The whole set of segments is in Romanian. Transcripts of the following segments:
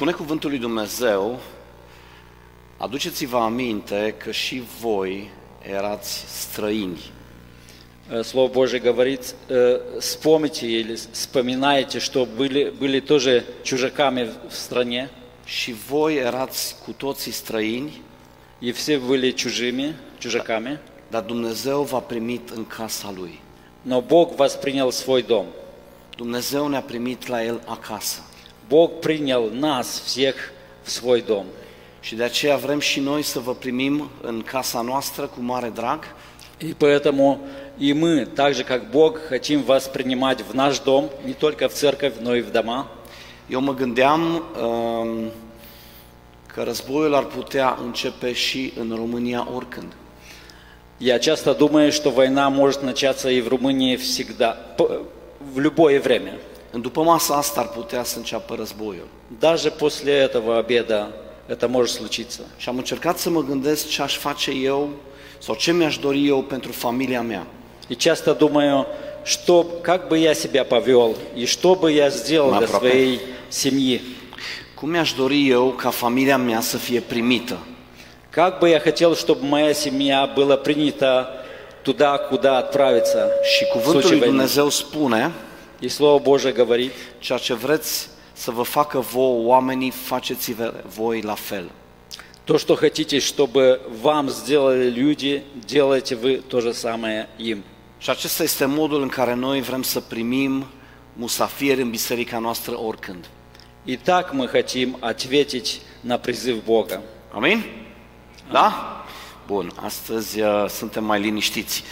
Spune cuvântul lui Dumnezeu, aduceți-vă aminte că și voi erați străini. Э, Слово Божье говорит, э, вспомните или вспоминайте, что были, были тоже чужаками в стране, Și voi erați cu toții străini, и все были чужими, чужаками, dar Dumnezeu v-a primit în casa Lui. но Бог воспринял свой дом. Dumnezeu ne-a primit la El acasă. Бог принял нас всех в свой дом. Și de aceea vrem și noi să vă primim în casa noastră cu mare drag, И поэтому и мы, так же как Бог, хотим вас принимать в наш дом, не только в церковь, но и в дома. Eu mă gândeam um, că războiul ar putea începe și în România oricând. Я часто думаю, что война может начаться и в Румынии всегда, п- в любое время. În după masa asta ar putea să înceapă războiul. Даже после этого обеда это может случиться. Și am încercat să mă gândesc ce aș face eu sau ce mi-aș dori eu pentru familia mea. И часто думаю, что, как бы я себя повел и что бы я сделал для Aproape. своей семьи. Cum mi-aș dori eu ca familia mea să fie primită? Как бы я хотел, чтобы моя семья была принята туда, куда отправиться Și в cuvântul случае lui войны. Dumnezeu spune, И Слово Божие говорит, ceea ce vreți să vă facă vouă oamenii, faceți-vă voi la fel. то, что хотите, чтобы вам сделали люди, делайте вы то же самое им. Și acesta este modul în care noi vrem să primim musafieri în biserica noastră oricând. И так мы хотим ответить на призыв Бога. Amin? Da? Bun, astăzi uh, suntem mai liniștiți.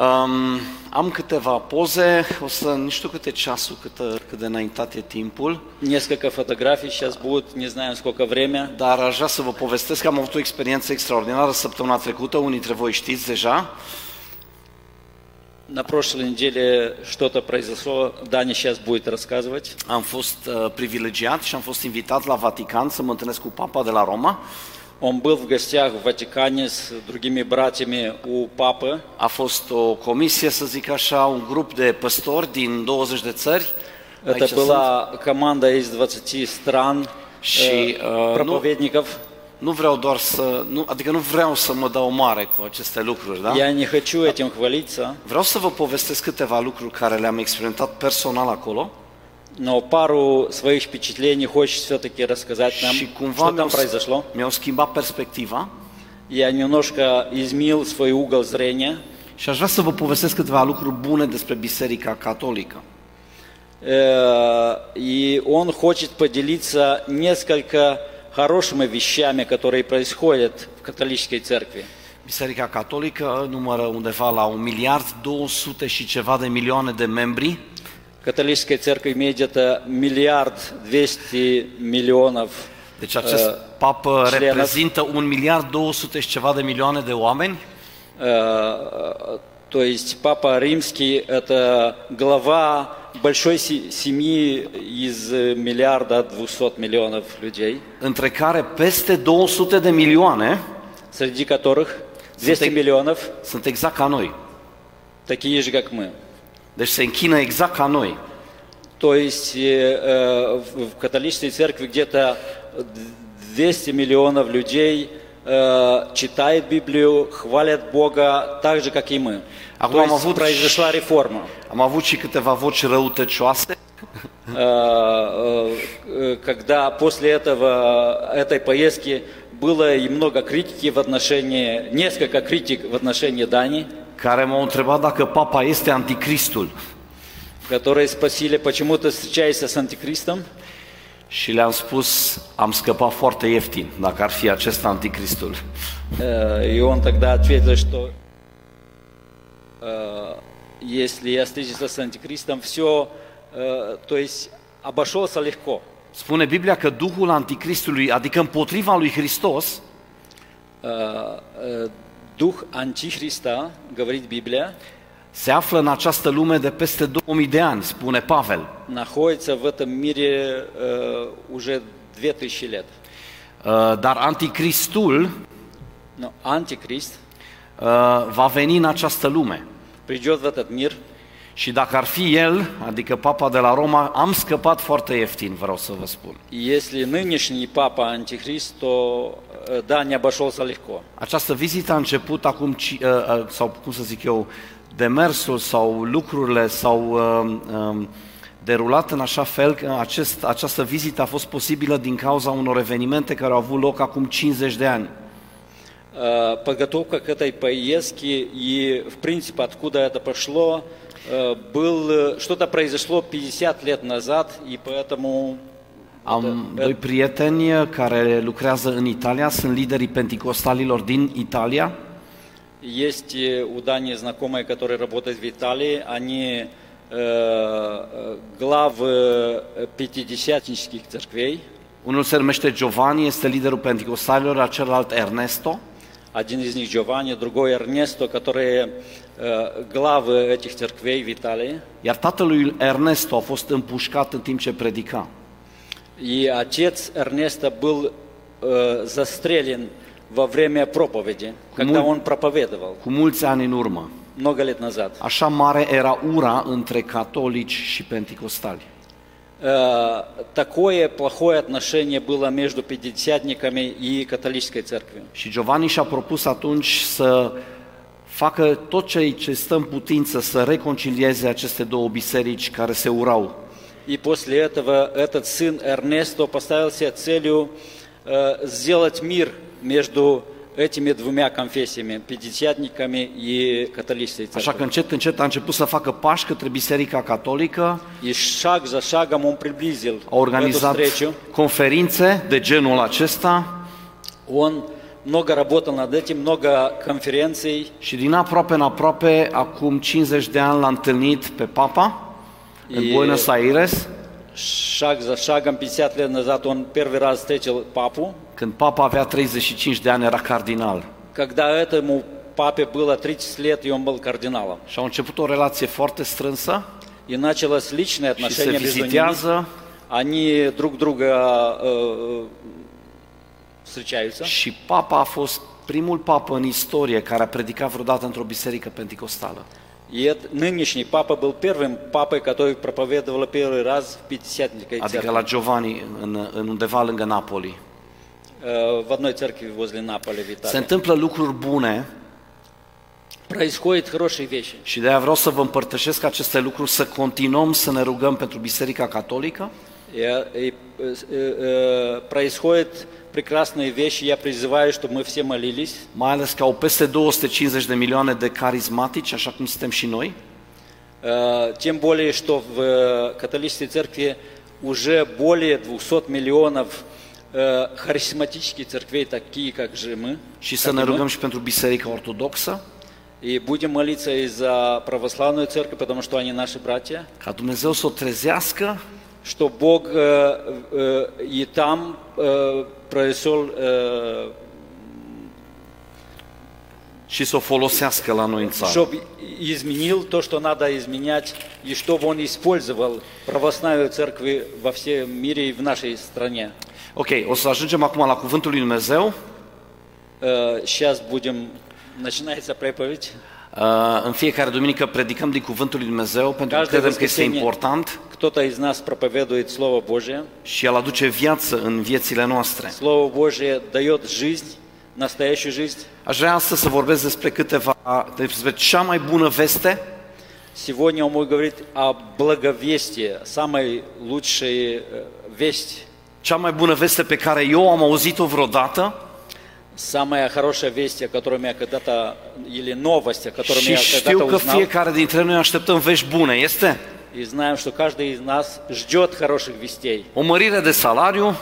Um, am câteva poze, o să, nu știu cât e ceasul, cât, cât de înaintat e timpul, Несколько фотографий сейчас будут, не знаем сколько время. dar aș vrea să vă povestesc că am avut o experiență extraordinară săptămâna trecută, unii dintre voi știți deja. На прошлой неделе что-то произошло, Даня сейчас будет рассказывать. Am fost uh, privilegiat și am fost invitat la Vatican să mă întâlnesc cu Papa de la Roma. Он был в гостях в Ватикане с другими братьями у папы. A fost o comisie, să zic așa, un grup de păstori din 20 de țări. Это Aici sunt. была команда из 20 стран Și, э, uh, nu, проповедников. nu vreau doar să, nu, adică nu vreau să mă dau mare cu aceste lucruri, da? Я не хочу этим хвалиться, Vreau să vă povestesc câteva lucruri care le-am experimentat personal acolo но пару своих впечатлений хочешь все-таки рассказать нам, și cumva что там mi-au, произошло. mi-au schimbat perspectiva Я немножко изменил свой угол зрения. și aș vrea să vă povestesc câteva lucruri bune despre Biserica Catolică. Э, И он хочет поделиться несколько хорошими вещами, которые происходят в католической церкви. Biserica Catolică numără undeva la un miliard 200 și ceva de milioane de membri Католическая церковь имеет где-то миллиард двести миллионов. Deci acest Uh, papă членов. reprezintă un miliard 200 și ceva de milioane de oameni Э, То есть Папа Римский – это глава большой се- семьи из миллиарда двухсот миллионов людей, între care peste 200 de milioane среди которых 200 Sunt- миллионов sunt exact ca noi. такие же, как мы. Deci se închină exact ca noi. То есть э, э, в католической церкви где-то 200 миллионов людей э, читают Библию, хвалят Бога так же, как и мы. А То есть вот- произошла реформа. Am avut și câteva voci răutăcioase, э, Когда после этого, этой поездки было и много критики в отношении, несколько критик в отношении Дании, care m-au întrebat dacă papa este anticristul. которые спросили, почему ты встречаешься с антикристом? Și le-am spus, am scăpat foarte ieftin dacă ar fi acesta anticristul. Э, И он тогда ответил, что э, если я встретился с антикристом, все, то есть обошелся легко. Spune Biblia că Duhul anticristului, adică împotriva lui Hristos, Э, э, Дух антихриста, говорит Библия, se află în această lume de peste 2000 de ani, spune Pavel. находится в этом мире э, уже 2000 лет. Uh, Dar anticristul Но антикрист uh, va veni în această lume придет в этот мир, Și dacă ar fi el, adică papa de la Roma, am scăpat foarte ieftin, vreau să vă spun. И Если нынешний папа антихрист, то э, да, не обошелся легко. Această vizită a început acum, ci- uh, uh, sau cum să zic eu, demersul sau lucrurile s-au uh, um, derulat în așa fel că acest, această vizită a fost posibilă din cauza unor evenimente care au avut loc acum 50 de ani. Э, Подготовка к этой поездке и, в принципе, откуда это пошло, э, был, э, что-то произошло 50 лет назад, и поэтому Am doi prieteni care lucrează în Italia, sunt liderii penticostalilor din Italia есть э, у Дани знакомые, которые работают в Италии, они э, э, главы э, пятидесятнических церквей, Unul se numește Giovanni, este liderul penticostalilor, iar celălalt Ernesto. один из них Giovanni, другой Эрнесто, которые э, главы этих церквей в Италии. Iar tatălui Ernesto a fost împușcat în timp ce predica. И отец Эрнеста был э, застрелен во время проповеди, когда Муль- он проповедовал Cu mulți ani în urmă. много лет назад. Așa mare era ura între catolici și penticostali. Э, Такое плохое отношение было между пятидесятниками и католической церковью. Și Giovanni și-a propus atunci să facă tot ce ce stă în putință să reconcilieze aceste două biserici care se urau. И после этого этот сын Эрнесто поставил себе целью э, сделать мир между этими двумя конфессиями, пятидесятниками и католической Așa că церковью. încet, încet a început să facă pași către Biserica Catolică, И шаг за шагом он приблизил a organizat эту встречу. conferințe de genul acesta Он много работал над этим, много конференций. și din aproape în aproape, acum 50 de ani l-a întâlnit pe Papa în E- Buenos Aires, Шаг за шагом, 50 лет назад он первый раз встретил папу. când Papa avea 35 de ani, era cardinal. Когда этому папе было 30 лет, и он был кардиналом. Și au început o relație foarte strânsă И началось личное și se отношение между ними. vizitează Они друг друга э, встречаются. și Papa a fost primul papă în istorie care a predicat vreodată într-o biserică penticostală. И это, нынешний папа был первым папой, который проповедовал первый раз в Пятидесятниковой Adică церкви, la Giovanni, în, în undeva lângă Napoli. э, в одной церкви возле Наполя, в Se Италии. întâmplă lucruri bune Происходят хорошие вещи. și de aia vreau să vă împărtășesc aceste lucruri, să continuăm să ne rugăm pentru Biserica Catolică, И, и, э, э, происходят прекрасные вещи. Я призываю, чтобы мы все молились. mai ales că au peste 250 de milioane de carismatici, așa cum suntem și noi, Э, Тем более, что в э, католической церкви уже более 200 миллионов э, харизматических церквей, такие как же мы. și să ne rugăm și pentru Biserica Ortodoxă, И будем молиться и за православную церковь, потому что они наши братья, ca Dumnezeu să o trezească что Бог э, э, и там э, произошел э, și să o folosească la noi în țară. чтобы изменил то, что надо изменять, и чтобы он использовал православную церковь во всем мире и в нашей стране. Ok, o să ajungem acum la Cuvântul lui Dumnezeu. Э, Сейчас будем, начинается проповедь. Uh, În fiecare duminică predicăm din Cuvântul lui Dumnezeu pentru că Каждое credem că este воскресенье important кто-то из нас проповедует Слово Божие. și El aduce viață în viețile noastre. Слово Божие дает жизнь, настоящую жизнь. Aș vrea astăzi să vorbesc despre câteva, despre cea mai bună veste Сегодня он будет говорить о благовестии, самой лучшей э, весть, Cea mai bună veste pe care eu am auzit-o vreodată самая хорошая весть, о которой я когда-то, или новость, о которой și я știu когда-то că узнал. fiecare dintre noi așteptăm vești bune, este И знаем, что каждый из нас ждет хороших вестей. o mărire de salariu,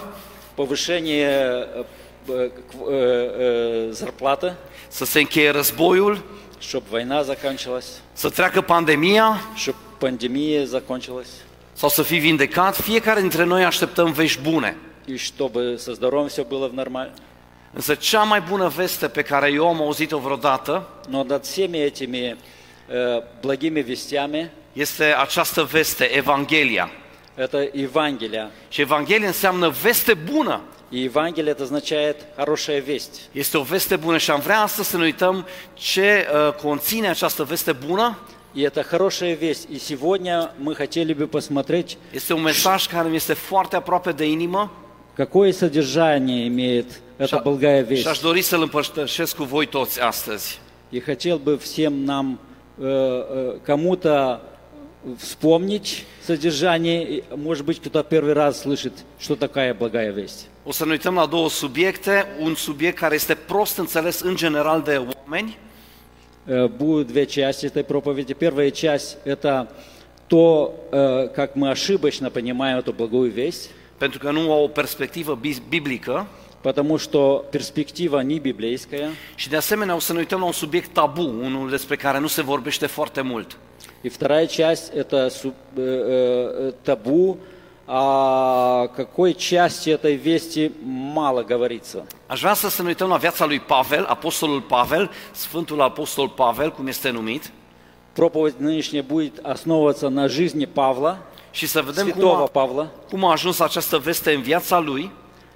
Повышение э, э, к- э, э, зарплаты, să se încheie războiul, чтобы война закончилась, să treacă pandemia чтобы пандемия закончилась, sau să fii vindecat, fiecare dintre noi așteptăm vești bune. и чтобы со здоровьем все было в нормально. Însă cea mai bună veste pe care eu am auzit-o vreodată Но над всеми этими э, благими вестями este această veste, Evanghelia. это Евангелие. Și Evanghelia înseamnă veste bună. И Евангелие это означает хорошая весть. Este o veste bună și am vrea astăzi să ne uităm ce uh, conține această veste bună И это хорошая весть. И сегодня мы хотели бы посмотреть, Este un mesaj care mi este foarte aproape de inimă какое содержание имеет эта благая și aș весть. dori să-l împărtășesc cu voi toți astăzi. И хотел бы всем нам, э, э, кому-то вспомнить содержание. И, Может быть, кто-то первый раз слышит, что такая благая весть. O să ne uităm la două subiecte, un subiect care este prost înțeles în general de oameni Э, Будут две части этой проповеди. Первая часть – это то, э, как мы ошибочно понимаем эту благую весть, pentru că nu au o perspectivă bi- biblică потому что перспектива не библейская. și de asemenea o să ne uităm la un subiect tabu, unul despre care nu se vorbește foarte mult. И вторая часть – это су- э, э, табу, о какой части этой вести мало говорится. Aș vrea să, să ne uităm la viața lui Pavel, apostolul Pavel, Sfântul Apostol Pavel, cum este numit, Проповедь нынешняя будет основываться на жизни Павла, și să vedem cum святого a, Павла, cum a ajuns această veste în viața lui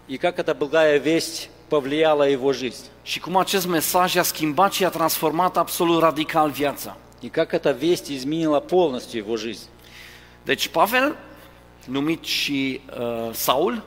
и как эта благая весть повлияла его жизнь. și cum acest mesaj i-a schimbat și a transformat absolut radical viața. И как эта весть изменила полностью его жизнь. Deci Pavel, numit și uh, Saul,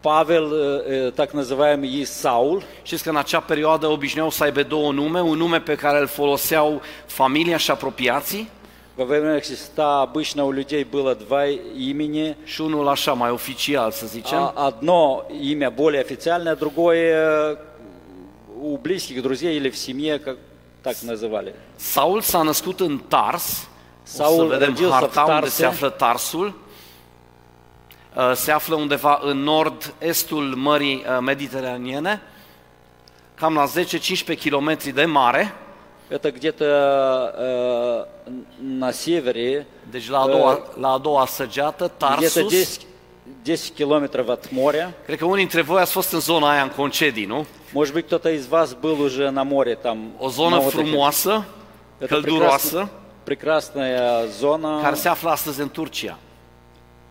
Павел, э, э, так называемый и Саул, știți că în acea perioadă obișnuiau să aibă două nume, un nume pe care îl foloseau familia și apropiații во время Христа обычно у людей было два имени. și unul așa mai oficial, să zicem. А Одно имя более официальное, другое э, у близких друзей или в семье, как так называли. Saul s-a născut în Tars, o Saul să vedem родился harta в unde Tarse. se află Tarsul. Uh, Se află undeva în nord-estul Mării uh, Mediteraniene, cam la 10-15 km de mare, Это где-то э, на севере, deci la a doua, la a doua săgeată, где-то Tarsus. 10, 10 километров от моря. Cred că unii dintre voi ați fost în zona aia în concedii, nu? Может быть, кто-то из вас был уже на море там. O zonă на отдыхе. frumoasă, Это călduroasă, прекрасная зона. care se află astăzi în Turcia.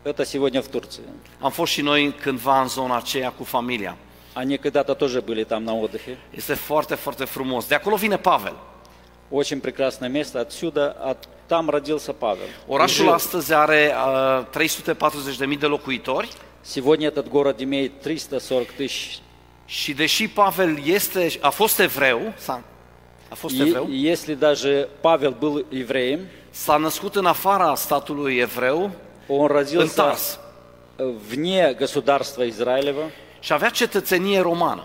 Это сегодня в Турции. Am fost și noi cândva în zona aceea cu familia. Они когда-то тоже были там на отдыхе. Este foarte, foarte frumos. De acolo vine Pavel. Очень прекрасное место. Отсюда, от, там родился Павел. И Orașul жил. astăzi are uh, 340.000 de locuitori Сегодня этот город имеет 340 тысяч. și deși Pavel este, a fost evreu, s-a, a fost И, evreu, и если даже Павел был евреем, s-a născut în afara statului evreu, он în родился Tars, э, вне государства Израилева, și avea cetățenie romană.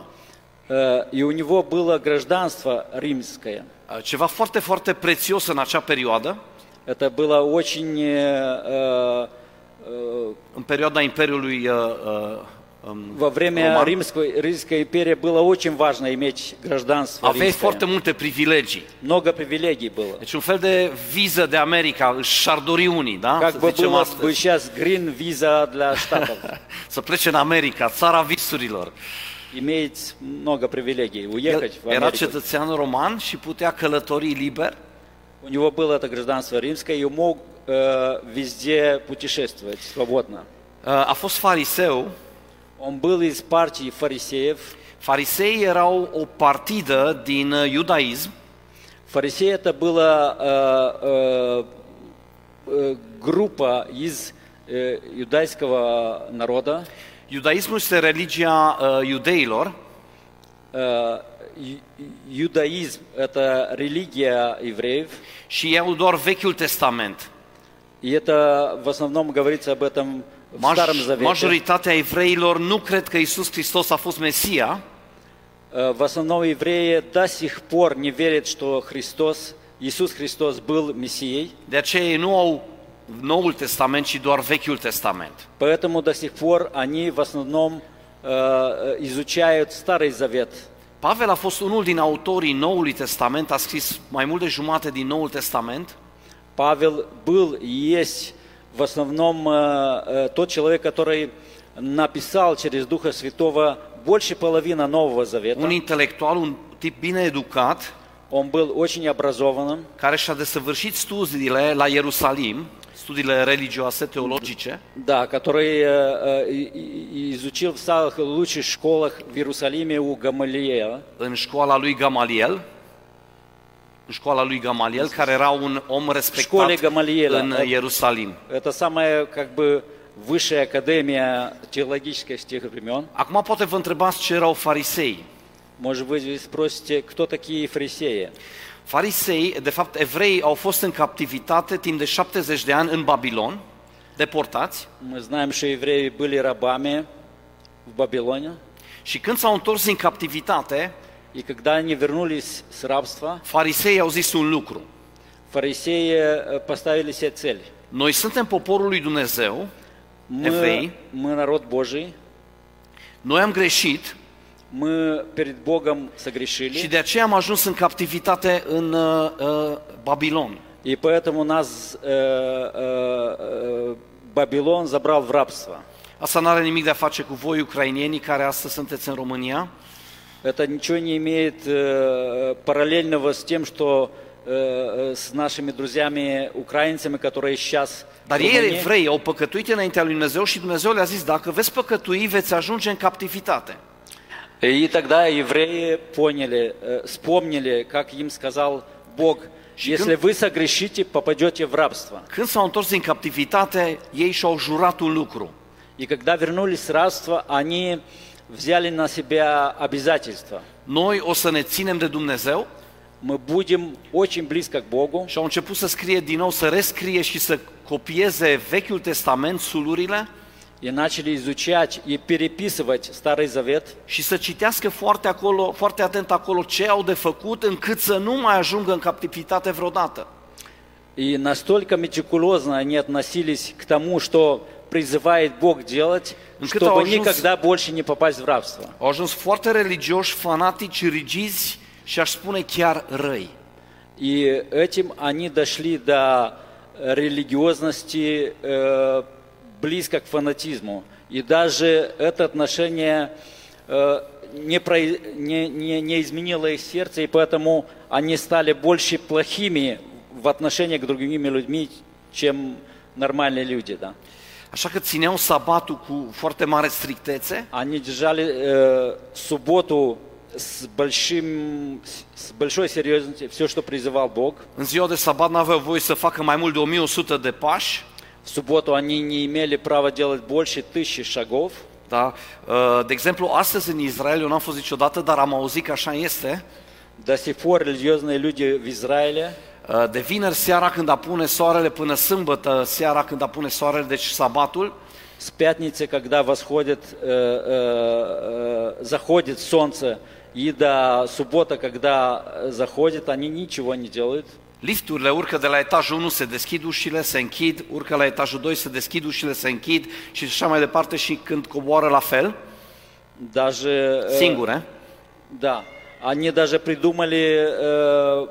э, и у него было гражданство римское. Uh, Ceva foarte, foarte prețios în acea perioadă, Это было очень э, э, în perioada Imperiului uh, uh, um, во время Роман. Римской, Римской империи было очень важно иметь гражданство aveai римское. foarte multe privilegii. Много привилегий было. Deci un fel de viză de America își și-ar dori unii, da? Как Să бы zicem было бы astăzi. сейчас green виза для штатов. Să plece în America, țara visurilor. Иметь много привилегий, El уехать в era Америку. cetățean roman și putea călători liber. У него было это гражданство римское, и он мог э, везде путешествовать свободно. Uh, A fost fariseu. Он был из партии фарисеев. Fariseii erau o partidă din uh, iudaism Фарисеи это была э, э, э, группа из э, юдайского народа. Iudaismul este religia uh, iudeilor Э, Юдаизм – это религия евреев, și ei au doar Vechiul Testament. и это в основном говорится об этом в Старом Maj- Завете. majoritatea evreilor nu cred că Isus Hristos a fost Mesia, Э, В основном евреи до сих пор не верят, что Христос, Иисус Христос был Мессией, de aceea ei nu au Noul Testament, ci doar Vechiul Testament. поэтому до сих пор они в основном э, э, изучают Старый Завет. Pavel a fost unul din autorii Noului Testament, a scris mai mult de jumate din Noul Testament Павел был и есть в основном э, э, тот человек, который написал через Духа Святого больше половины Нового Завета. un intelectual, un tip bine educat, Он был очень образованным, care și-a desăvârșit studiile la Ierusalim, studiile religioase, teologice, да, который э, э, и- и- изучил в самых лучших школах в Иерусалиме у Гамалиея. în școala lui Gamaliel în școala lui Gamaliel, care era un om школе respectat Гамалиэля. în Это- Ierusalim. Это самая как бы высшая академия теологическая с тех времен. Acum poate vă întrebați ce erau farisei. Может быть, вы спросите, кто такие фарисеи? Farisei, de fapt, evrei au fost în captivitate timp de 70 de ani în Babilon, deportați, Мы знаем, что евреи были рабами в Вавилоне. și când s-au întors din captivitate, И когда они вернулись с рабства, farisei au zis un lucru. фарисеи э, поставили себе цель. Noi suntem poporul lui Dumnezeu, Мы, Евреи. мы народ Божий, noi am greșit мы перед Богом și согрешили, de aceea am ajuns în captivitate în uh, uh, Babilon. и поэтому нас э, э, э, Вавилон забрал в рабство. Asta nu are nimic de a face cu voi, ucrainienii, care astăzi sunteți în România, Это ничего не имеет э, параллельного с тем, что э, э, с нашими друзьями украинцами, которые сейчас в dar ei, Румынии. evrei, au păcătuit înaintea lui Dumnezeu și Dumnezeu le-a zis, dacă veți păcătui, veți ajunge în captivitate. И тогда евреи поняли, э, вспомнили, как им сказал Бог, если вы согрешите, попадете в рабство. Când s-au întors din captivitate, ei și-au jurat un lucru. И когда вернулись с рабства, они взяли на себя обязательства. Noi o să ne ținem de Dumnezeu Мы будем очень близко к Богу, și au început să scrie din nou, să rescrie și să copieze Vechiul Testament, sulurile, И начали изучать и переписывать Старый Завет, și să citească foarte, acolo, foarte atent acolo ce au de făcut încât să nu mai ajungă în captivitate vreodată. И настолько метикулозно они относились к тому, что призывает Бог делать, Încât чтобы ajuns- никогда больше не попасть в рабство. Au ajuns foarte religioși, fanatici, rigizi și aș spune chiar răi. И этим они дошли до религиозности э, близко к фанатизму. И даже это отношение э, не, про- не- не- не изменило их сердце, и поэтому они стали больше плохими в отношении к другими людьми, чем нормальные люди. Да? Așa că țineau sabatul cu foarte mare strictețe Они держали э, субботу с, большим, с большой серьезностью, все, что призывал Бог. În ziua de sabat n-aveau voie să facă mai mult de 1100 de pași, В субботу они не имели права делать больше tысячи шагов. da? Uh, De exemplu, astăzi în Israel, eu n-am fost niciodată, dar am auzit că așa este, До сих пор религиозные люди в Израиле de vineri seara când apune soarele până sâmbătă seara când apune soarele, deci sabatul, с пятницы, когда восходит, э, э, э, заходит солнце, и до суббота, когда заходит, они ничего не делают. lifturile urcă de la etajul 1, se deschid ușile, se închid, urcă la etajul 2, se deschid ușile, se închid și așa mai departe și când coboară la fel, Даже, э, singure. да, они даже придумали, э,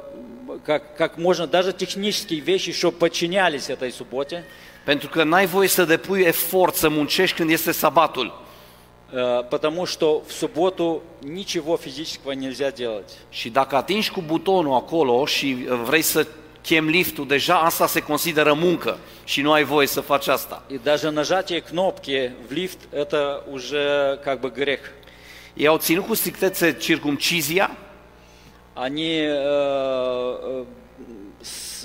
как, как можно, даже технические вещи, чтобы подчинялись этой субботе. Pentru că n-ai voie să depui efort, să muncești când este sabatul. Э, Потому что в субботу ничего физического нельзя делать. Și dacă atingi cu butonul acolo și uh, vrei să chem liftul, deja asta se consideră muncă și nu ai voie să faci asta. И даже нажатие кнопки в лифт – это уже как бы грех. Ei au ținut cu strictețe circumcizia, Они э,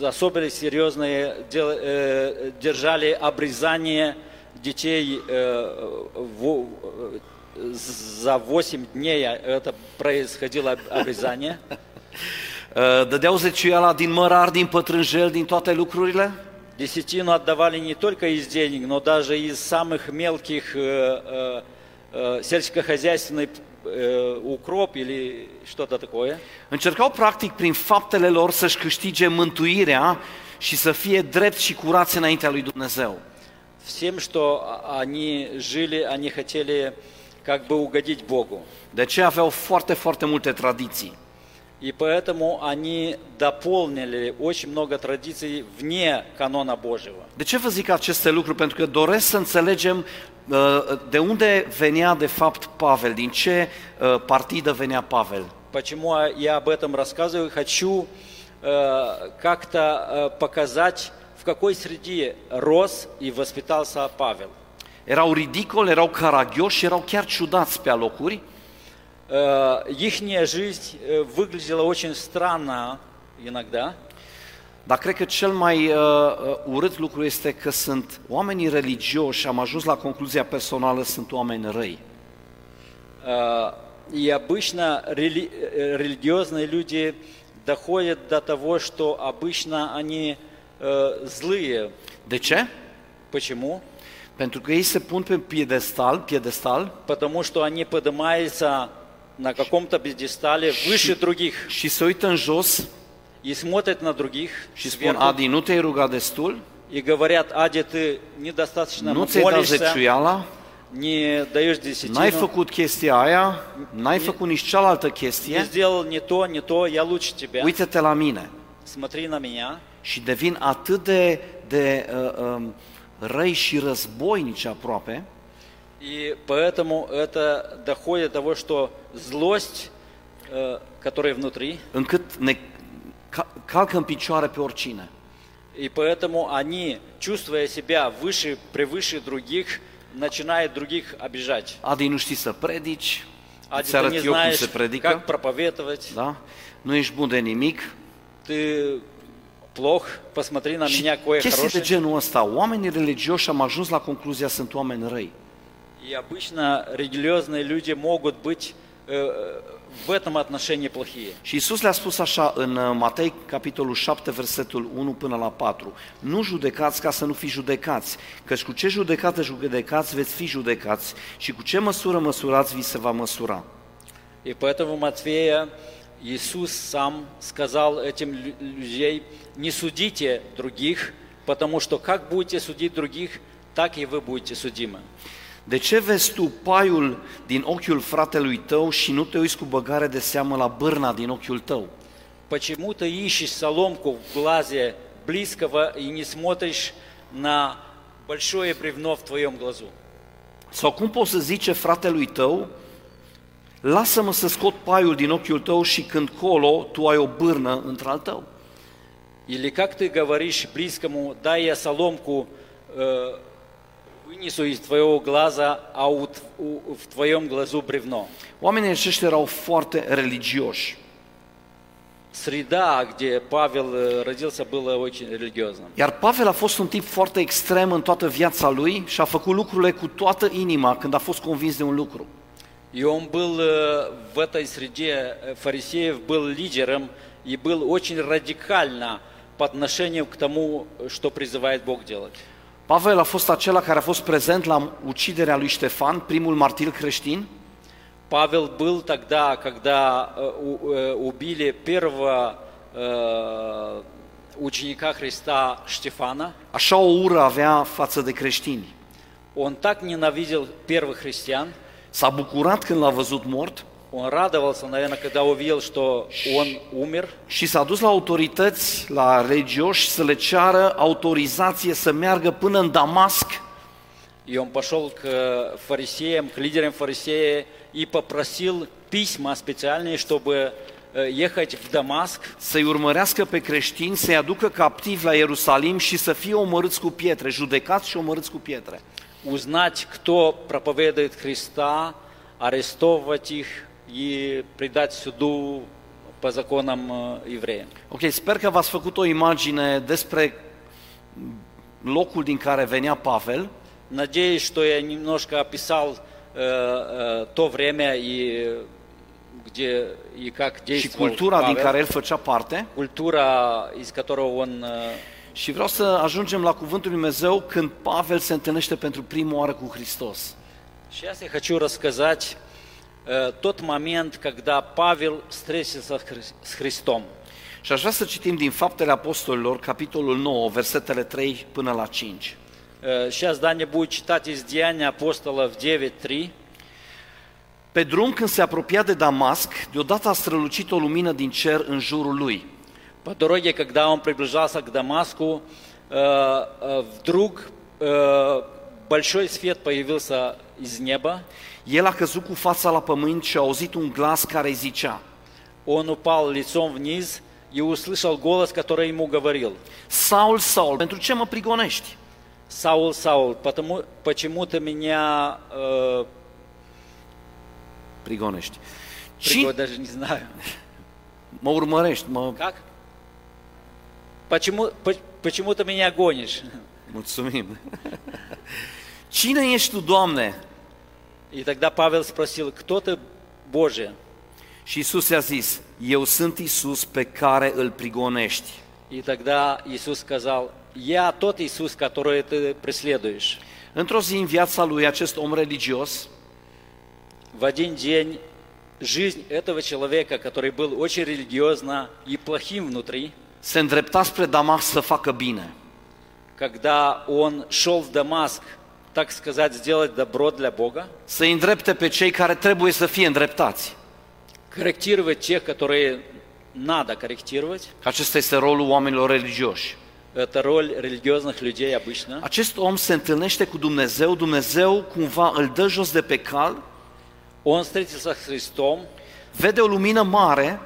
э, особенно серьезно э, держали обрезание детей э, во- э, за 8 дней это происходило об- обрезание. uh, dădeau zeciuiala din mărar, din pătrânjel, din toate lucrurile Десятину отдавали не только из денег, но даже из самых мелких э, э, э, сельскохозяйственный э, укроп или что-то такое. Încercau practic prin faptele lor să-și câștige mântuirea și să fie drept și curați înaintea lui Dumnezeu. Всем, что они жили, они хотели как бы угодить Богу. De aceea aveau foarte, foarte multe tradiții. И поэтому они дополнили очень много традиций вне канона Божьего. De ce vă zic aceste lucruri? Pentru că doresc să înțelegem uh, de unde venea de fapt Pavel, din ce uh, partidă venea Pavel. Почему я об этом рассказываю? Хочу э, как-то э, показать, какой среде рос и воспитался Павел. Erau ridicoli, erau caragioși, erau chiar ciudați pe alocuri Э, Ихняя жизнь э, выглядела очень странно иногда. Dar cred că cel mai uh, uh, urât lucru este că sunt oamenii religioși, am ajuns la concluzia personală, sunt oameni răi. А, И обычно рели- э, религиозные люди доходят до того, что обычно они э, злые. De ce? Почему? Pentru că ei se pun pe piedestal, piedestal Потому что они поднимаются на каком-то пьедестале выше других și se uită în jos и смотрят на других și spun, сверху, Adi, nu te-ai rugat destul? и говорят, Ади, ты недостаточно Nu ți-ai dat молишься, zeciuiala? не даешь N-ai десятину, făcut chestia aia? N-ai făcut nici cealaltă не chestie? сделал не то, не то, я лучше тебя. Uite-te la mine. Смотри на меня. Și devin atât de, de uh, um, răi și războinici aproape, И поэтому это доходит до того, что злость, э, которая внутри, încât ne ca- calcă în picioare pe oricine. и поэтому они, чувствуя себя выше, prevыше других, начинают других обижать. Adi, nu știi să predici, А îți ты arăt не eu cum знаешь, se predică, как проповедовать, da? nu ești bun de nimic. ты плох, посмотри на Și меня, какой я chestii de хороший. genul ăsta, oamenii religioși am ajuns la concluzia sunt oameni răi. И обычно религиозные люди могут быть э, в этом отношении плохие. Și Isus le-a spus așa în uh, Matei, capitolul 7, versetul 1 până la 4. Nu judecați ca să nu fiți judecați, căci cu ce judecată judecați veți fi judecați și cu ce măsură măsurați vi se va măsura. И поэтому Матфея Иисус сам сказал этим лю- людей, не судите других, потому что как будете судить других, так и вы будете судимы. De ce vezi tu paiul din ochiul fratelui tău și nu te uiți cu băgare de seamă la bârna din ochiul tău? Почему ты ищешь соломку в глазе близкого и не смотришь на большое бревно в твоем глазу? Sau cum poți să zice fratelui tău, lasă-mă să scot paiul din ochiul tău și când colo tu ai o bârnă într-al tău? Или как ты говоришь близкому, дай я соломку э, вынесу из твоего глаза, а у т- у- в твоем глазу бревно? Oamenii aceștia erau foarte religioși. Среда, где Павел э, родился, была очень религиозна. Iar Pavel a fost un tip foarte extrem în toată viața lui și a făcut lucrurile cu toată inima când a fost convins de un lucru. И он был э, в этой среде э, фарисеев, был лидером и был очень радикально по отношению к тому, что призывает Бог делать. Pavel a fost acela care a fost prezent la uciderea lui Ștefan, primul martir creștin, Павел был тогда, когда э, у- э, убили первого э, ученика Христа Штефана. așa o ură avea față de creștini. Он так ненавидел первых христиан, S-a bucurat când l-a văzut mort он радовался, наверное, когда увидел, что он умер, și s-a dus la autorități, la religioși, să le ceară autorizație să meargă până în Damasc и он пошел к э, фарисеям, к лидерам фарисея и попросил письма специальные, чтобы э, ехать в Дамаск, să-i urmărească pe creștini, să-i aducă captivi la Ierusalim și să fie omorâți cu pietre, judecați și omorâți cu pietre. узнать, кто проповедует Христа, арестовывать их и предать суду по законам э, еврея. Ok, sper că v-ați făcut o imagine despre locul din care venea Pavel Надеюсь, что я немножко описал э, э, то время и где и как și действовал cultura din Павел, care el făcea parte культура, из которого он э, și vreau să ajungem la cuvântul lui Dumnezeu când Pavel se întâlnește pentru prima oară cu Hristos. Сейчас я хочу рассказать э, тот момент, когда Павел встретился с Хри- с Христом. Și aș vrea să citim din Faptele Apostolilor, capitolul 9, versetele 3 până la 5. Э, Сейчас Даня будет читать из Деяния апостолов 9.3. Pe drum, când se apropia de Damasc, deodată a strălucit o lumină din cer în jurul lui. По дороге, когда он приближался к Дамаску, э, э, вдруг э, большой свет появился из неба. El a căzut cu fața la pământ și a auzit un glas care îi zicea, Он упал лицом вниз и услышал голос, который ему говорил, Saul, Saul, pentru ce mă prigonești? «Саул, Саул, потому, почему ты меня...» э, Prigonești. приго- Ci даже не знаю. mă urmărești, mă, Как? почему, по- почему ты меня гонишь? Mulțumim. Cine ești tu, Doamne? И тогда Павел спросил, кто ты Божий? Și Isus i-a zis, eu sunt Isus pe care îl prigonești. И тогда Иисус сказал, я тот Иисус, который ты преследуешь. Într-o zi în viața lui, acest om religios В один день жизнь этого человека, который был очень религиозно и плохим внутри, se îndrepta spre Damas să facă bine. когда он шел в Дамаск, так сказать, сделать добро для Бога, Să îi îndrepte pe cei care trebuie să fie îndreptați. корректировать тех, которые надо корректировать. Acesta este rolul oamenilor religioși. Это роль религиозных людей обычно. Acest om se întâlnește cu Dumnezeu, Dumnezeu cumva îl dă jos de pe cal, Он встретился с Христом, vede o lumină mare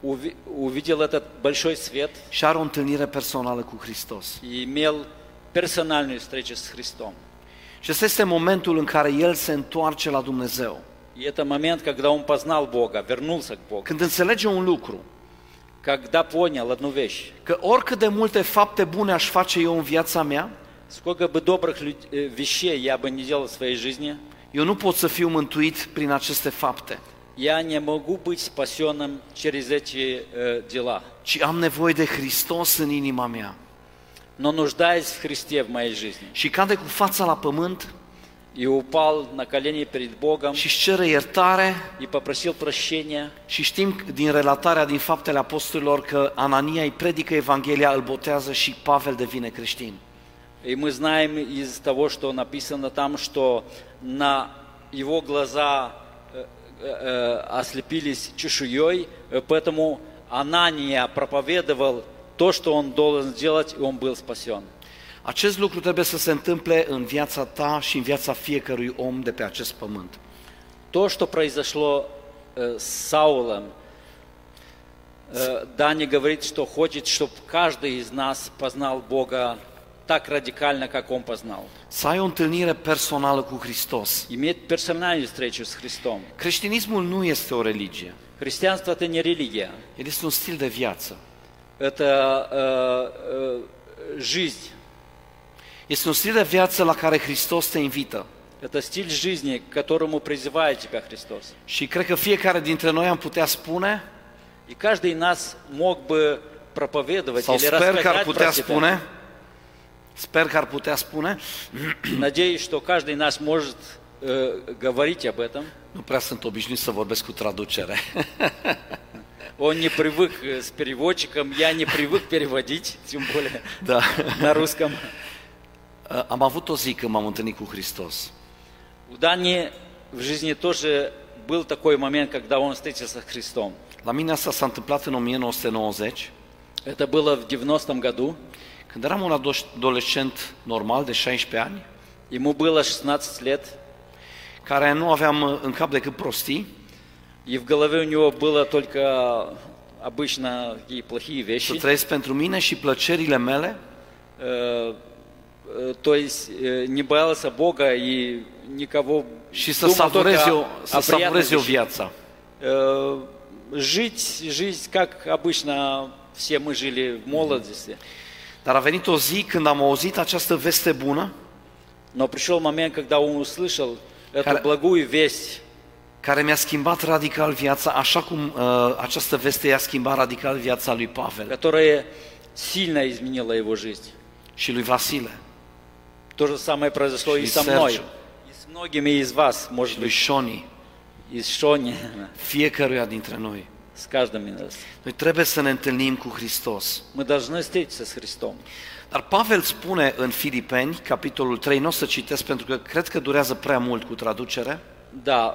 уви- увидел этот большой свет și are o întâlnire personală cu Hristos. и имел персональную встречу с Христом. Și ăsta este momentul în care el se întoarce la Dumnezeu. И это момент, когда он познал Бога, вернулся к Богу. Când înțelege un lucru, Когда понял одну вещь. că oricât de multe fapte bune aș face eu în viața mea, Сколько бы добрых люд- э, вещей я бы не делал в своей жизни, eu nu pot să fiu mântuit prin aceste fapte, я не могу быть спасенным через эти э, дела. ci am nevoie de Hristos în inima mea. Но нуждаясь в Христе в моей жизни. Și cade cu fața la pământ И упал на колени перед Богом și își cere iertare и попросил прощения. și știm din relatarea din faptele apostolilor că Anania îi predică Evanghelia, îl botează și Pavel devine creștin. И мы знаем из того, что написано там, что на его глаза э, э, ослепились чешуей, э, поэтому Анания проповедовал то, что он должен сделать, и он был спасен. Acest lucru trebuie să se întâmple în viața ta și în viața fiecărui om de pe acest pământ. То, что произошло э, с Саулом, э, Дани говорит, что хочет, чтобы каждый из нас познал Бога так радикально, как он познал. Să ai o întâlnire personală cu Hristos. Иметь персональную встречу с Христом. Creștinismul nu este o religie, Христианство – это не религия, el este un stil de viață. это э, э, жизнь, Este un stil de viață la care Hristos te invită. это стиль жизни, к которому призывает тебя Христос. Și cred că fiecare dintre noi am putea spune, И каждый из нас мог бы проповедовать sau или sper că ar рассказать putea про себя. spune, sper că ar putea spune, Надеюсь, что каждый из нас может э, говорить об этом. nu prea sunt obișnuit să vorbesc cu traducere. Он не привык э, с переводчиком, я не привык переводить, тем более da. на русском. Am avut o zi când m-am întâlnit cu Hristos. У Дани в жизни тоже был такой момент, когда он встретился с Христом. La mine asta s-a întâmplat în 1990, Это было в 90-м году. când eram un ado- adolescent normal de 16 ani, Ему было 16 лет, care nu aveam uh, în cap decât prostii и в голове у него было только обычно такие плохие să вещи. trăiesc pentru mine și plăcerile mele Э, э, То есть э, не боялся Бога и никого și să думал savurez только eu, о să приятных savurez eu вещах. viața. Э, Жить, жизнь, как обычно все мы жили в молодости. Dar a venit o zi când am auzit această veste bună, Но пришел момент, когда он услышал эту Care- благую весть, care mi-a schimbat radical viața, așa cum uh, această veste i-a schimbat radical viața lui Pavel которая сильно изменила его жизнь. și lui Vasile То же самое произошло и И со мной, Серджио. и с многими из вас, может și lui быть, Shoni, и с Шони, fiecăruia dintre noi. с каждым из нас. Noi trebuie să ne întâlnim cu Hristos. Мы должны встретиться с Христом. Dar Pavel spune în Filipeni, capitolul 3, nu o să citesc pentru că cred că durează prea mult cu traducere, Да,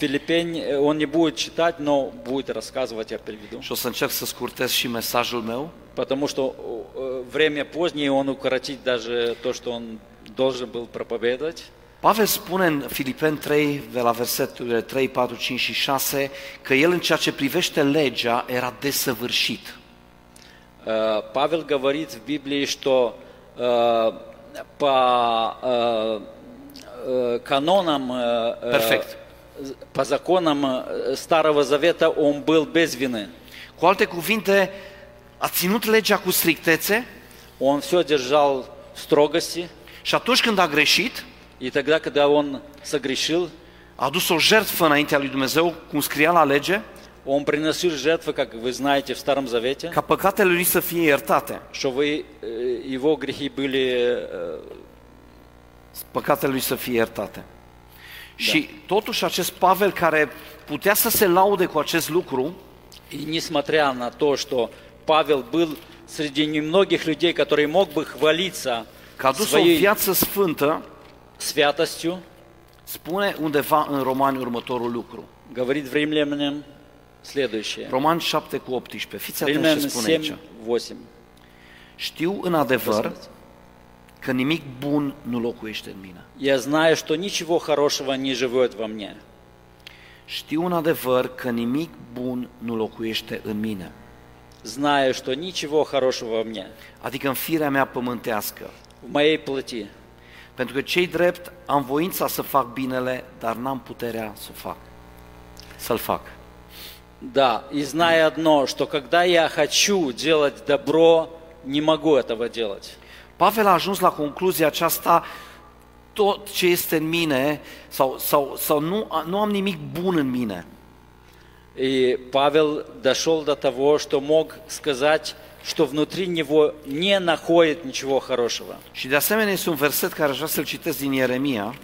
э, Филиппень, э, он не будет читать, но будет рассказывать, я переведу. și o să încerc să scurtez și mesajul meu. Потому что э, время позднее, он укоротить даже то, что он должен был проповедовать. Pavel spune în Filipeni 3, de la verseturile 3, 4, 5 și 6, că el în ceea ce privește legea era desăvârșit. Э, Павел говорит в Библии, что э, по э, э, канонам, э, э, Perfect. по законам э, Старого Завета он был без вины. Cu alte cuvinte, a ținut legea cu strictețe он все держал в строгости, și atunci când a greșit, и тогда, когда он согрешил, a adus o jertfă înaintea lui Dumnezeu, cum scria la lege, он приносил жертвы, как вы знаете, в Старом Завете, ca păcatele lui să fie iertate. что вы, э, его gрехи были э, Păcatele lui să fie iertate. Și totuși acest Pavel care putea să se laude cu acest lucru, И несмотря на то, что Павел был среди немногих людей, который мог бы хвалиться că a dus o своей viață sfântă, святостью, spune undeva în Romani următorul lucru. говорит в Римлянам следующее. Romani 7 cu 18. Fiți atenți ce Римлянам spune aici. 7, 8. Știu în adevăr că nimic bun nu locuiește în mine. Я знаю, что ничего хорошего не живет во мне. Știu în adevăr că nimic bun nu locuiește în mine. Знаю, что ничего хорошего во мне, Adică în firea mea pământească. в моей плоти. Pentru că cei drept am voința să fac binele, dar n-am puterea să o fac. Să-l fac. Да, и зная одно, что когда я хочу делать добро, не могу этого делать. Pavel a ajuns la concluzia aceasta, tot ce este în mine, sau, sau, sau nu, nu am nimic bun în mine. И Павел дошел до того, что мог сказать, что внутри него не находит ничего хорошего. Și de asemenea este un verset care aș vrea să-l citesc din Ieremia,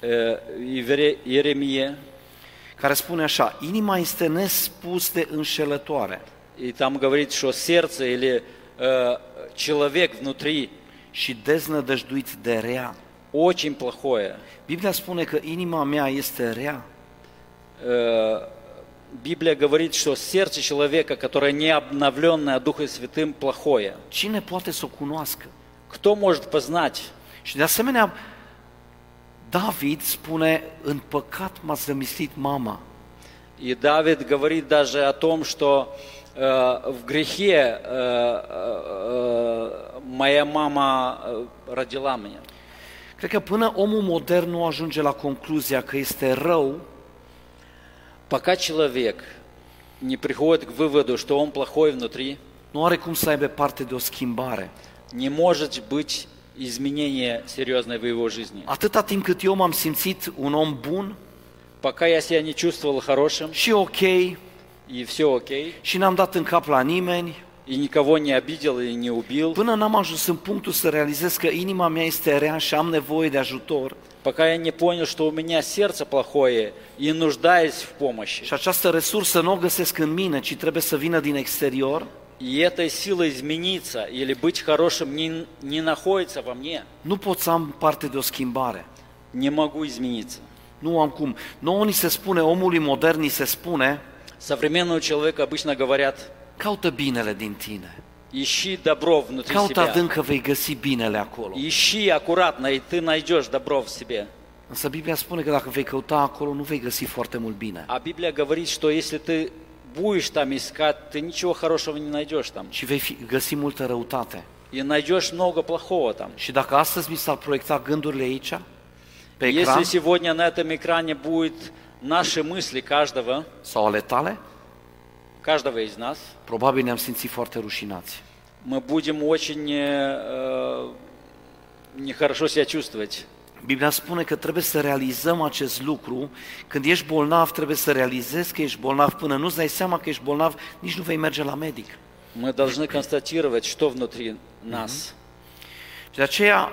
Э, И в Иере- Иеремии, care spune așa, inima este nespus de înșelătoare и там говорит, что сердце или э, человек внутри și deznădăjduit de rea. очень плохое. Biblia spune că inima mea este rea. Э, Библия говорит, что сердце человека, которое не обновленное Духом Святым, плохое. Cine poate să o cunoască? Кто может познать? Și de asemenea, David spune, în păcat m-a zămislit mama. И Давид говорит даже о том, что э, в грехе э, э, моя мама э, родила меня. Cred că până omul modern nu ajunge la concluzia că este rău, Пока человек не приходит к выводу, что он плохой внутри, nu are cum să aibă parte de o schimbare. не может быть изменения серьезное в его жизни. Atâta timp cât eu m-am simțit un om bun Пока я себя не чувствовал хорошим, și ok и все окей, și n-am dat în cap la nimeni, и никого не обидел и не убил, până n-am ajuns în punctul să realizez că inima mea este rea și am nevoie de ajutor пока я не понял, что у меня сердце плохое и нуждаюсь в помощи. și această resursă nu o găsesc în mine, ci trebuie să vină din exterior, И этой силой измениться или быть хорошим не, не находится во мне. nu pot să am parte de o schimbare. Не могу измениться. Nu am cum. Nouă ni se spune, omului modern ni se spune, Современному человеку обычно говорят, caută binele din tine. ищи добро внутри Caută себя. adânc că vei găsi binele acolo. Ищи аккуратно, и ты найдешь добро в себе. Însă Biblia spune că dacă vei căuta acolo, nu vei găsi foarte mult bine, А Библия говорит, что если ты будешь там искать, ты ничего хорошего не найдешь там. ci vei fi, găsi multă răutate. И найдешь много плохого там. Și dacă astăzi mi s-ar proiecta gândurile aici, pe ecran, Если сегодня на этом экране будет наши мысли каждого, sau ale tale, каждого из нас, probabil ne-am simțit foarte rușinați. мы будем очень э, нехорошо себя чувствовать. Biblia spune că trebuie să realizăm acest lucru. Când ești bolnav, trebuie să realizezi că ești bolnav. Până nu-ți dai seama că ești bolnav, nici nu vei merge la medic. Мы должны констатировать, что внутри нас. Și de aceea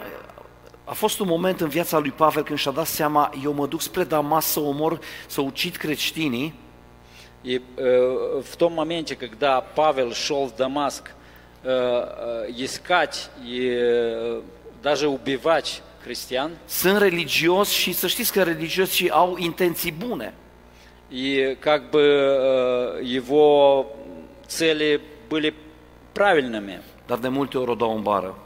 a fost un moment în viața lui Pavel când și-a dat seama, eu mă duc spre Damas să omor, să ucid creștinii, И э, в том моменте, когда Павел шел в Дамаск э, э, искать и э, даже убивать христиан, sunt religios și să știți că religioții au intenții bune. и как бы э, его цели были правильными, Dar de multe ori o dau în bară.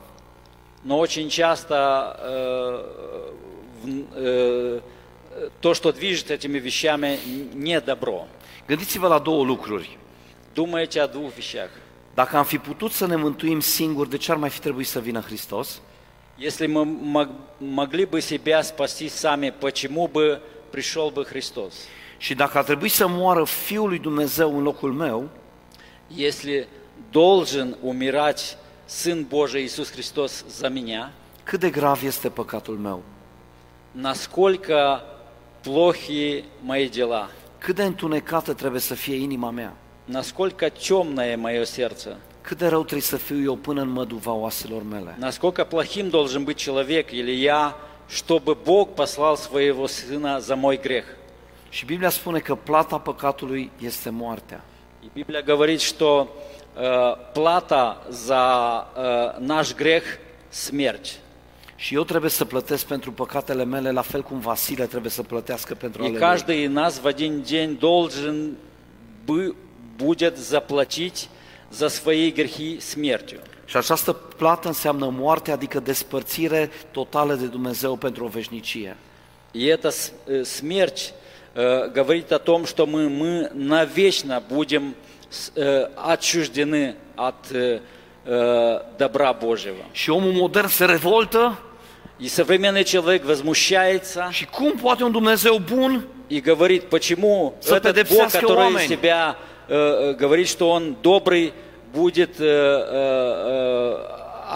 но очень часто э, в- э, то, что движет этими вещами, не добро. Gândiți-vă la două lucruri. Думайте о двух вещах. Dacă am fi putut să ne mântuim singuri, de ce ar mai fi trebuit să vină Hristos? Если мы мог- могли бы себя спасти сами, почему бы пришел бы Христос? Și dacă ar trebui să moară Fiul lui Dumnezeu în locul meu, Если должен умирать Сын Божий Иисус Христос за меня, cât de grav este păcatul meu, насколько плохи мои дела, cât de întunecată trebuie să fie inima mea, насколько темное мое сердце, cât de rău trebuie să fiu eu până în măduva oaselor mele. насколько плохим должен быть человек или я, чтобы Бог послал своего Сына за мой грех. Și Biblia spune că plata păcatului este moartea. И Библия говорит, что э, плата за э, наш грех – смерть. Și eu trebuie să plătesc pentru păcatele mele, la fel cum Vasile trebuie să plătească pentru И ale lui. каждый из нас в один день должен бы, будет заплатить за свои грехи смертью. Și această plată înseamnă moarte, adică despărțire totală de Dumnezeu pentru o veșnicie. И эта с- э, смерть э, говорит о том, что мы, мы навечно будем с- э, отчуждены от э, э, добра Божьего. Și omul modern se revoltă И современный человек возмущается și cum poate un Dumnezeu bun и говорит, почему Să этот Бог, pedepsească который oameni. себя э, э, говорит, что Он добрый, будет э, э, э,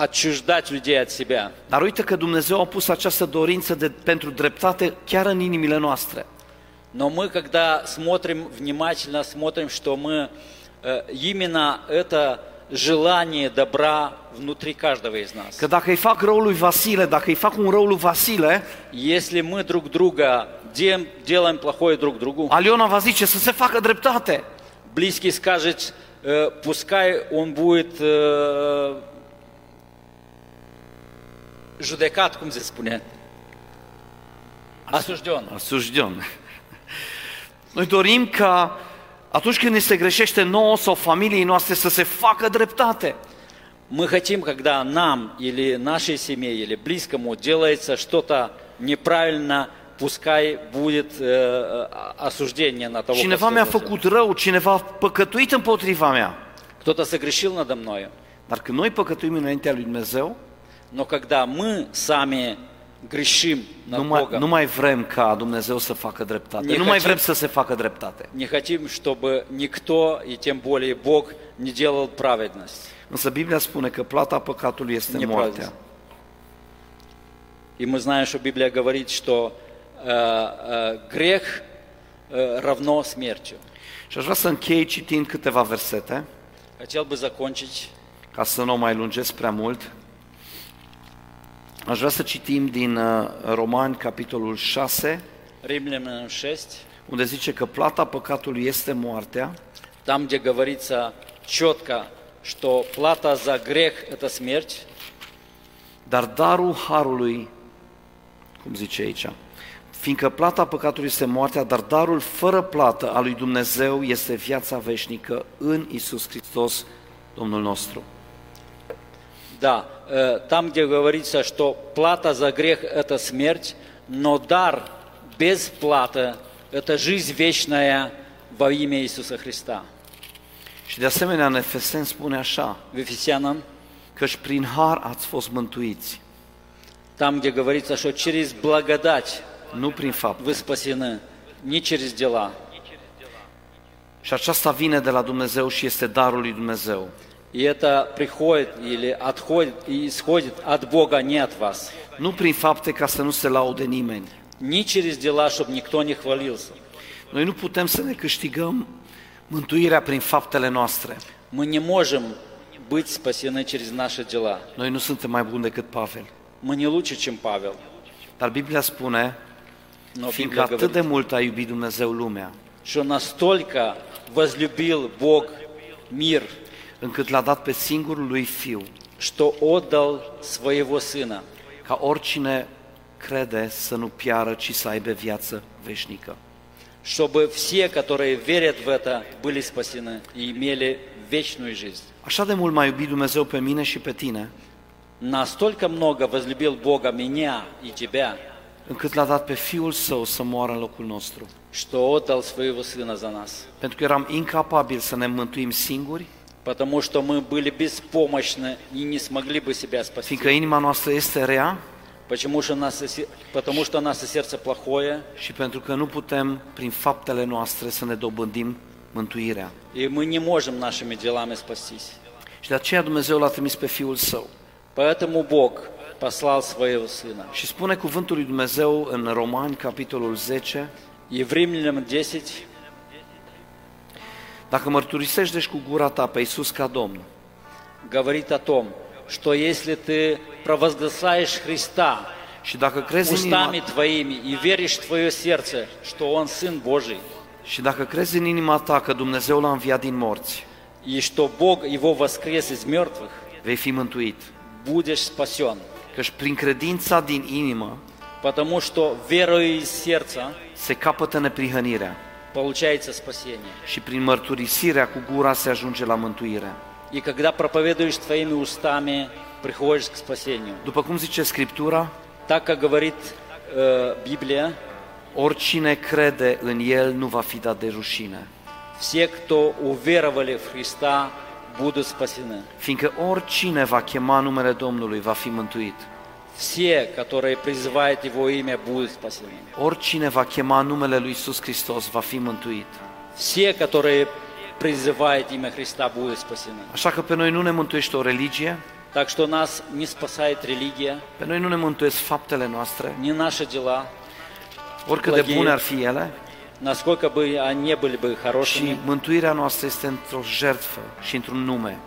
отчуждать людей от себя. Dar uite că Dumnezeu a pus această dorință de, pentru dreptate chiar în inimile noastre. Но мы, когда смотрим внимательно, смотрим, что мы э, именно это желание добра внутри каждого из нас. Că dacă îi fac rău lui Vasile, dacă îi fac un rău lui Vasile, Если мы друг друга дем- делаем плохое друг другу, Aliona va zice să se facă dreptate. близкий скажет, э, пускай он будет э, жудекат, cum se spune, осужден. Asujdion. Noi dorim ca atunci când ne se greșește nouă sau familiei noastre să se facă dreptate. Мы хотим, когда нам или нашей семье, или близкому делается что-то неправильно, пускай будет э, э, осуждение на того, Cineva кто mi-a совершил. făcut rău, cineva a păcătuit împotriva mea. Кто-то согрешил надо мною. Dar când noi păcătuim înaintea lui Dumnezeu, Но когда мы сами грешим над nu mai, Богом, nu mai vrem ca Dumnezeu să facă dreptate. Ne Nu mai facem- vrem să se facă dreptate. не хотим, чтобы никто, и тем более Бог, не делал праведность. Însă Biblia spune că plata păcatului este Nepravda. moartea. И мы знаем, что Библия говорит, что э, э, грех э, равно смертью. Și aș vrea să închei citind câteva versete, Хотел бы закончить ca să nu o mai lungesc prea mult. Aș vrea să citim din uh, Romani, capitolul 6, Римлянам 6, unde zice că plata păcatului este moartea, там, где говорится четко, что плата за грех – это смерть, dar darul harului, cum zice aici, fiindcă plata păcatului este moartea, dar darul fără plată al lui Dumnezeu este viața veșnică în Isus Hristos, Domnul nostru. да, э, там, где говорится, что плата за грех – это смерть, но дар без платы – это жизнь вечная во имя Иисуса Христа. Și de asemenea în Efeseni spune așa, В Ефесянам, căci prin har ați fost mântuiți, там, где говорится, что через благодать nu prin fapt. вы спасены, не через дела. Și aceasta vine de la Dumnezeu și este darul lui Dumnezeu. И это приходит или отходит и исходит от Бога, не от вас. Nu prin fapte ca să nu se laude nimeni. Не через дела, чтобы никто не хвалился. Noi nu putem să ne câștigăm mântuirea prin faptele noastre. Мы не можем быть спасены через наши дела. Noi nu suntem mai buni decât Pavel. Мы не лучше, чем Павел. Dar Biblia spune, Но fiindcă Библия atât de говорит, mult a iubit Dumnezeu lumea, что настолько возлюбил Бог мир, încât l-a dat pe singurul lui Fiu, что отдал своего Сына, ca oricine crede să nu piară, ci să aibă viață veșnică. чтобы все, которые верят в это, были спасены и имели вечную жизнь. Așa de mult m-a iubit Dumnezeu pe mine și pe tine, Настолько много возлюбил Бога меня и тебя, încât l-a dat pe Fiul Său să moară în locul nostru. что отдал своего Сына за нас. Pentru că eram incapabili să ne mântuim singuri, Потому что мы были беспомощны и не смогли бы себя спасти. fiindcă inima noastră este rea Почему, что наше, се- потому что наше сердце плохое, și pentru că nu putem prin faptele noastre să ne dobândim mântuirea. и мы не можем нашими делами спастись. Și de aceea Dumnezeu l-a trimis pe Fiul Său. Поэтому Бог послал Своего Сына. Și spune cuvântul lui Dumnezeu în Romani, capitolul 10, И в Римлянам 10 dacă mărturisești deci cu gura ta pe Iisus ca Domn говорит о том, что если ты провозглашаешь Христа și dacă crezi în inima, устами твоими и веришь в твое сердце, что Он Сын Божий, și dacă crezi în inima ta că Dumnezeu l-a înviat din morți, и что Бог Его воскрес из мертвых, vei fi mântuit. будешь спасен. Căci prin credința din inimă Потому что верою из сердца se capătă neprihănirea получается спасение. și prin mărturisirea cu gura se ajunge la mântuire. И когда проповедуешь твоими устами, приходишь к спасению. După cum zice Scriptura, Так как говорит э, Библия, oricine crede în El nu va fi dat de rușine. все, кто уверовали в Христа, будут спасены. Fiindcă oricine va chema numele Domnului va fi mântuit. Все, которые призывают Его имя, будут спасены. Oricine va chema numele lui Iisus Hristos va fi mântuit. Все, которые призывают имя Христа, будут спасены. Așa că pe noi nu ne mântuiește o religie, Так что нас не спасает религия, pe noi nu ne mântuiesc faptele noastre, не наши дела, oricât de Благие. bune ar fi ele, насколько бы они не были бы хорошими. și mântuirea noastră este într-o jertfă și într-un nume,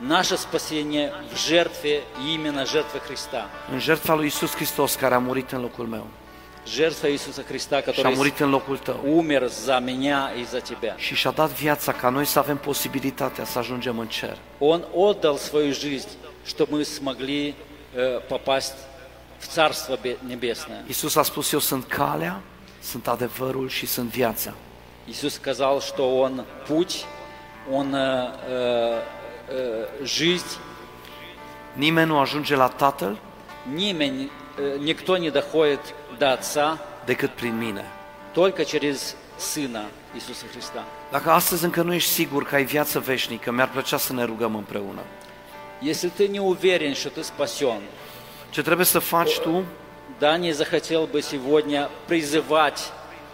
Наше спасение в жертве, и именно жертве Христа. în jertfa lui Iisus Hristos care a murit în locul meu Жертва Иисуса Христа, și a который murit în locul tău умер за меня и за тебя. și și-a dat viața ca noi să avem posibilitatea să ajungem în cer. Он отдал свою жизнь, чтобы мы смогли э, попасть в Царство Бе- Небесное. Iisus a spus, eu sunt calea, sunt adevărul și sunt viața. Иисус сказал, что Он путь, Он э, э, э, жизнь. Nimeni nu ajunge la Tatăl Nimeni, э, никто не доходит до Отца decât prin mine. только через Сына Иисуса Христа. Dacă astăzi încă nu ești sigur că ai viață veșnică, mi-ar plăcea să ne rugăm împreună. Если ты не уверен, что ты спасен, Ce trebuie să faci tu? Да, не захотел бы сегодня призывать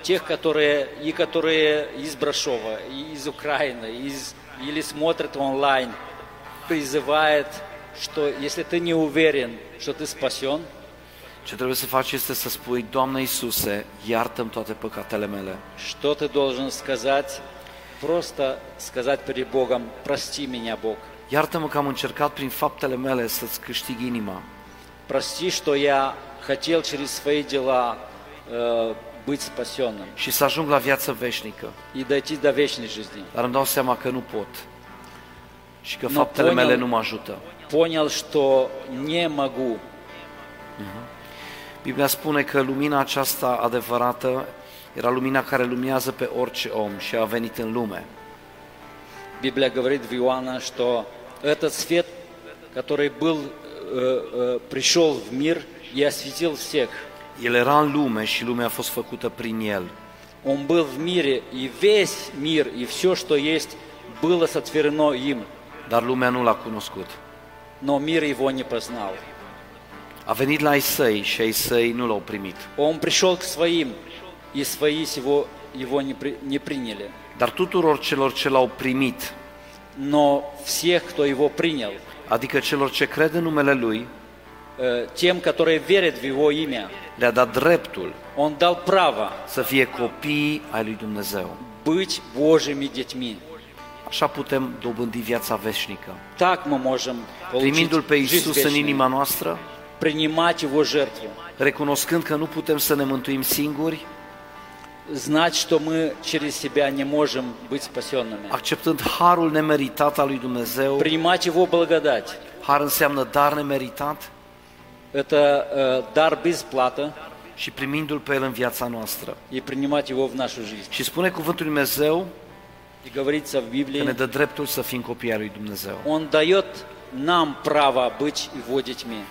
тех, которые, и которые из Брашова, и из Украины, из, или смотрят онлайн, призывает, что если ты не уверен, что ты спасен, Ce trebuie să faci este să spui, Doamne Iisuse, iartă-mi toate păcatele mele. что ты должен сказать? Просто сказать перед Богом, прости меня, Бог. Iartă-mă că am încercat prin faptele mele să-ți câștig inima. Прости, что я хотел через свои дела э, быть спасенным și să ajung la viață veșnică. и дойти до вечной жизни. Dar îmi dau seama că nu pot și că Nu faptele poți- mele nu mă ajută. Понял, что не могу, Biblia spune că lumina aceasta adevărată era lumina care luminează pe orice om și a venit în lume. Библия говорит в Иоанна, что этот свет, который был, э, э, пришел в мир и осветил всех. El era în lume și lumea a fost făcută prin el. Он был в мире, и весь мир, и все, что есть, было сотворено им, Dar lumea nu l-a cunoscut. но мир его не познал. A venit la ai săi și ai săi nu l-au primit. Он пришел к своим, и свои его, его не, при- не приняли. Dar tuturor celor ce l-au primit, Но всех, кто его принял, adică celor ce cred în numele Lui, э, тем, которые верят в его имя, le-a dat dreptul он дал право să fie copii ai lui Dumnezeu. быть Божьими детьми. Așa putem dobândi viața veșnică. Так мы можем получить Primindu-L pe жизнь Iisus în вечную. inima noastră, принимать Его жертву, recunoscând că nu putem să ne mântuim singuri, знать, что мы через себя не можем быть спасенными, acceptând harul nemeritat al lui Dumnezeu. принимать Его благодать. Har înseamnă dar nemeritat Это э, дар без платы și primindu-L pe El în viața noastră. и принимать Его в нашу жизнь. Și spune cuvântul lui Dumnezeu И говорится в că ne Библии, dă dreptul să fim copii ai lui Dumnezeu. Он дает нам право быть Его детьми.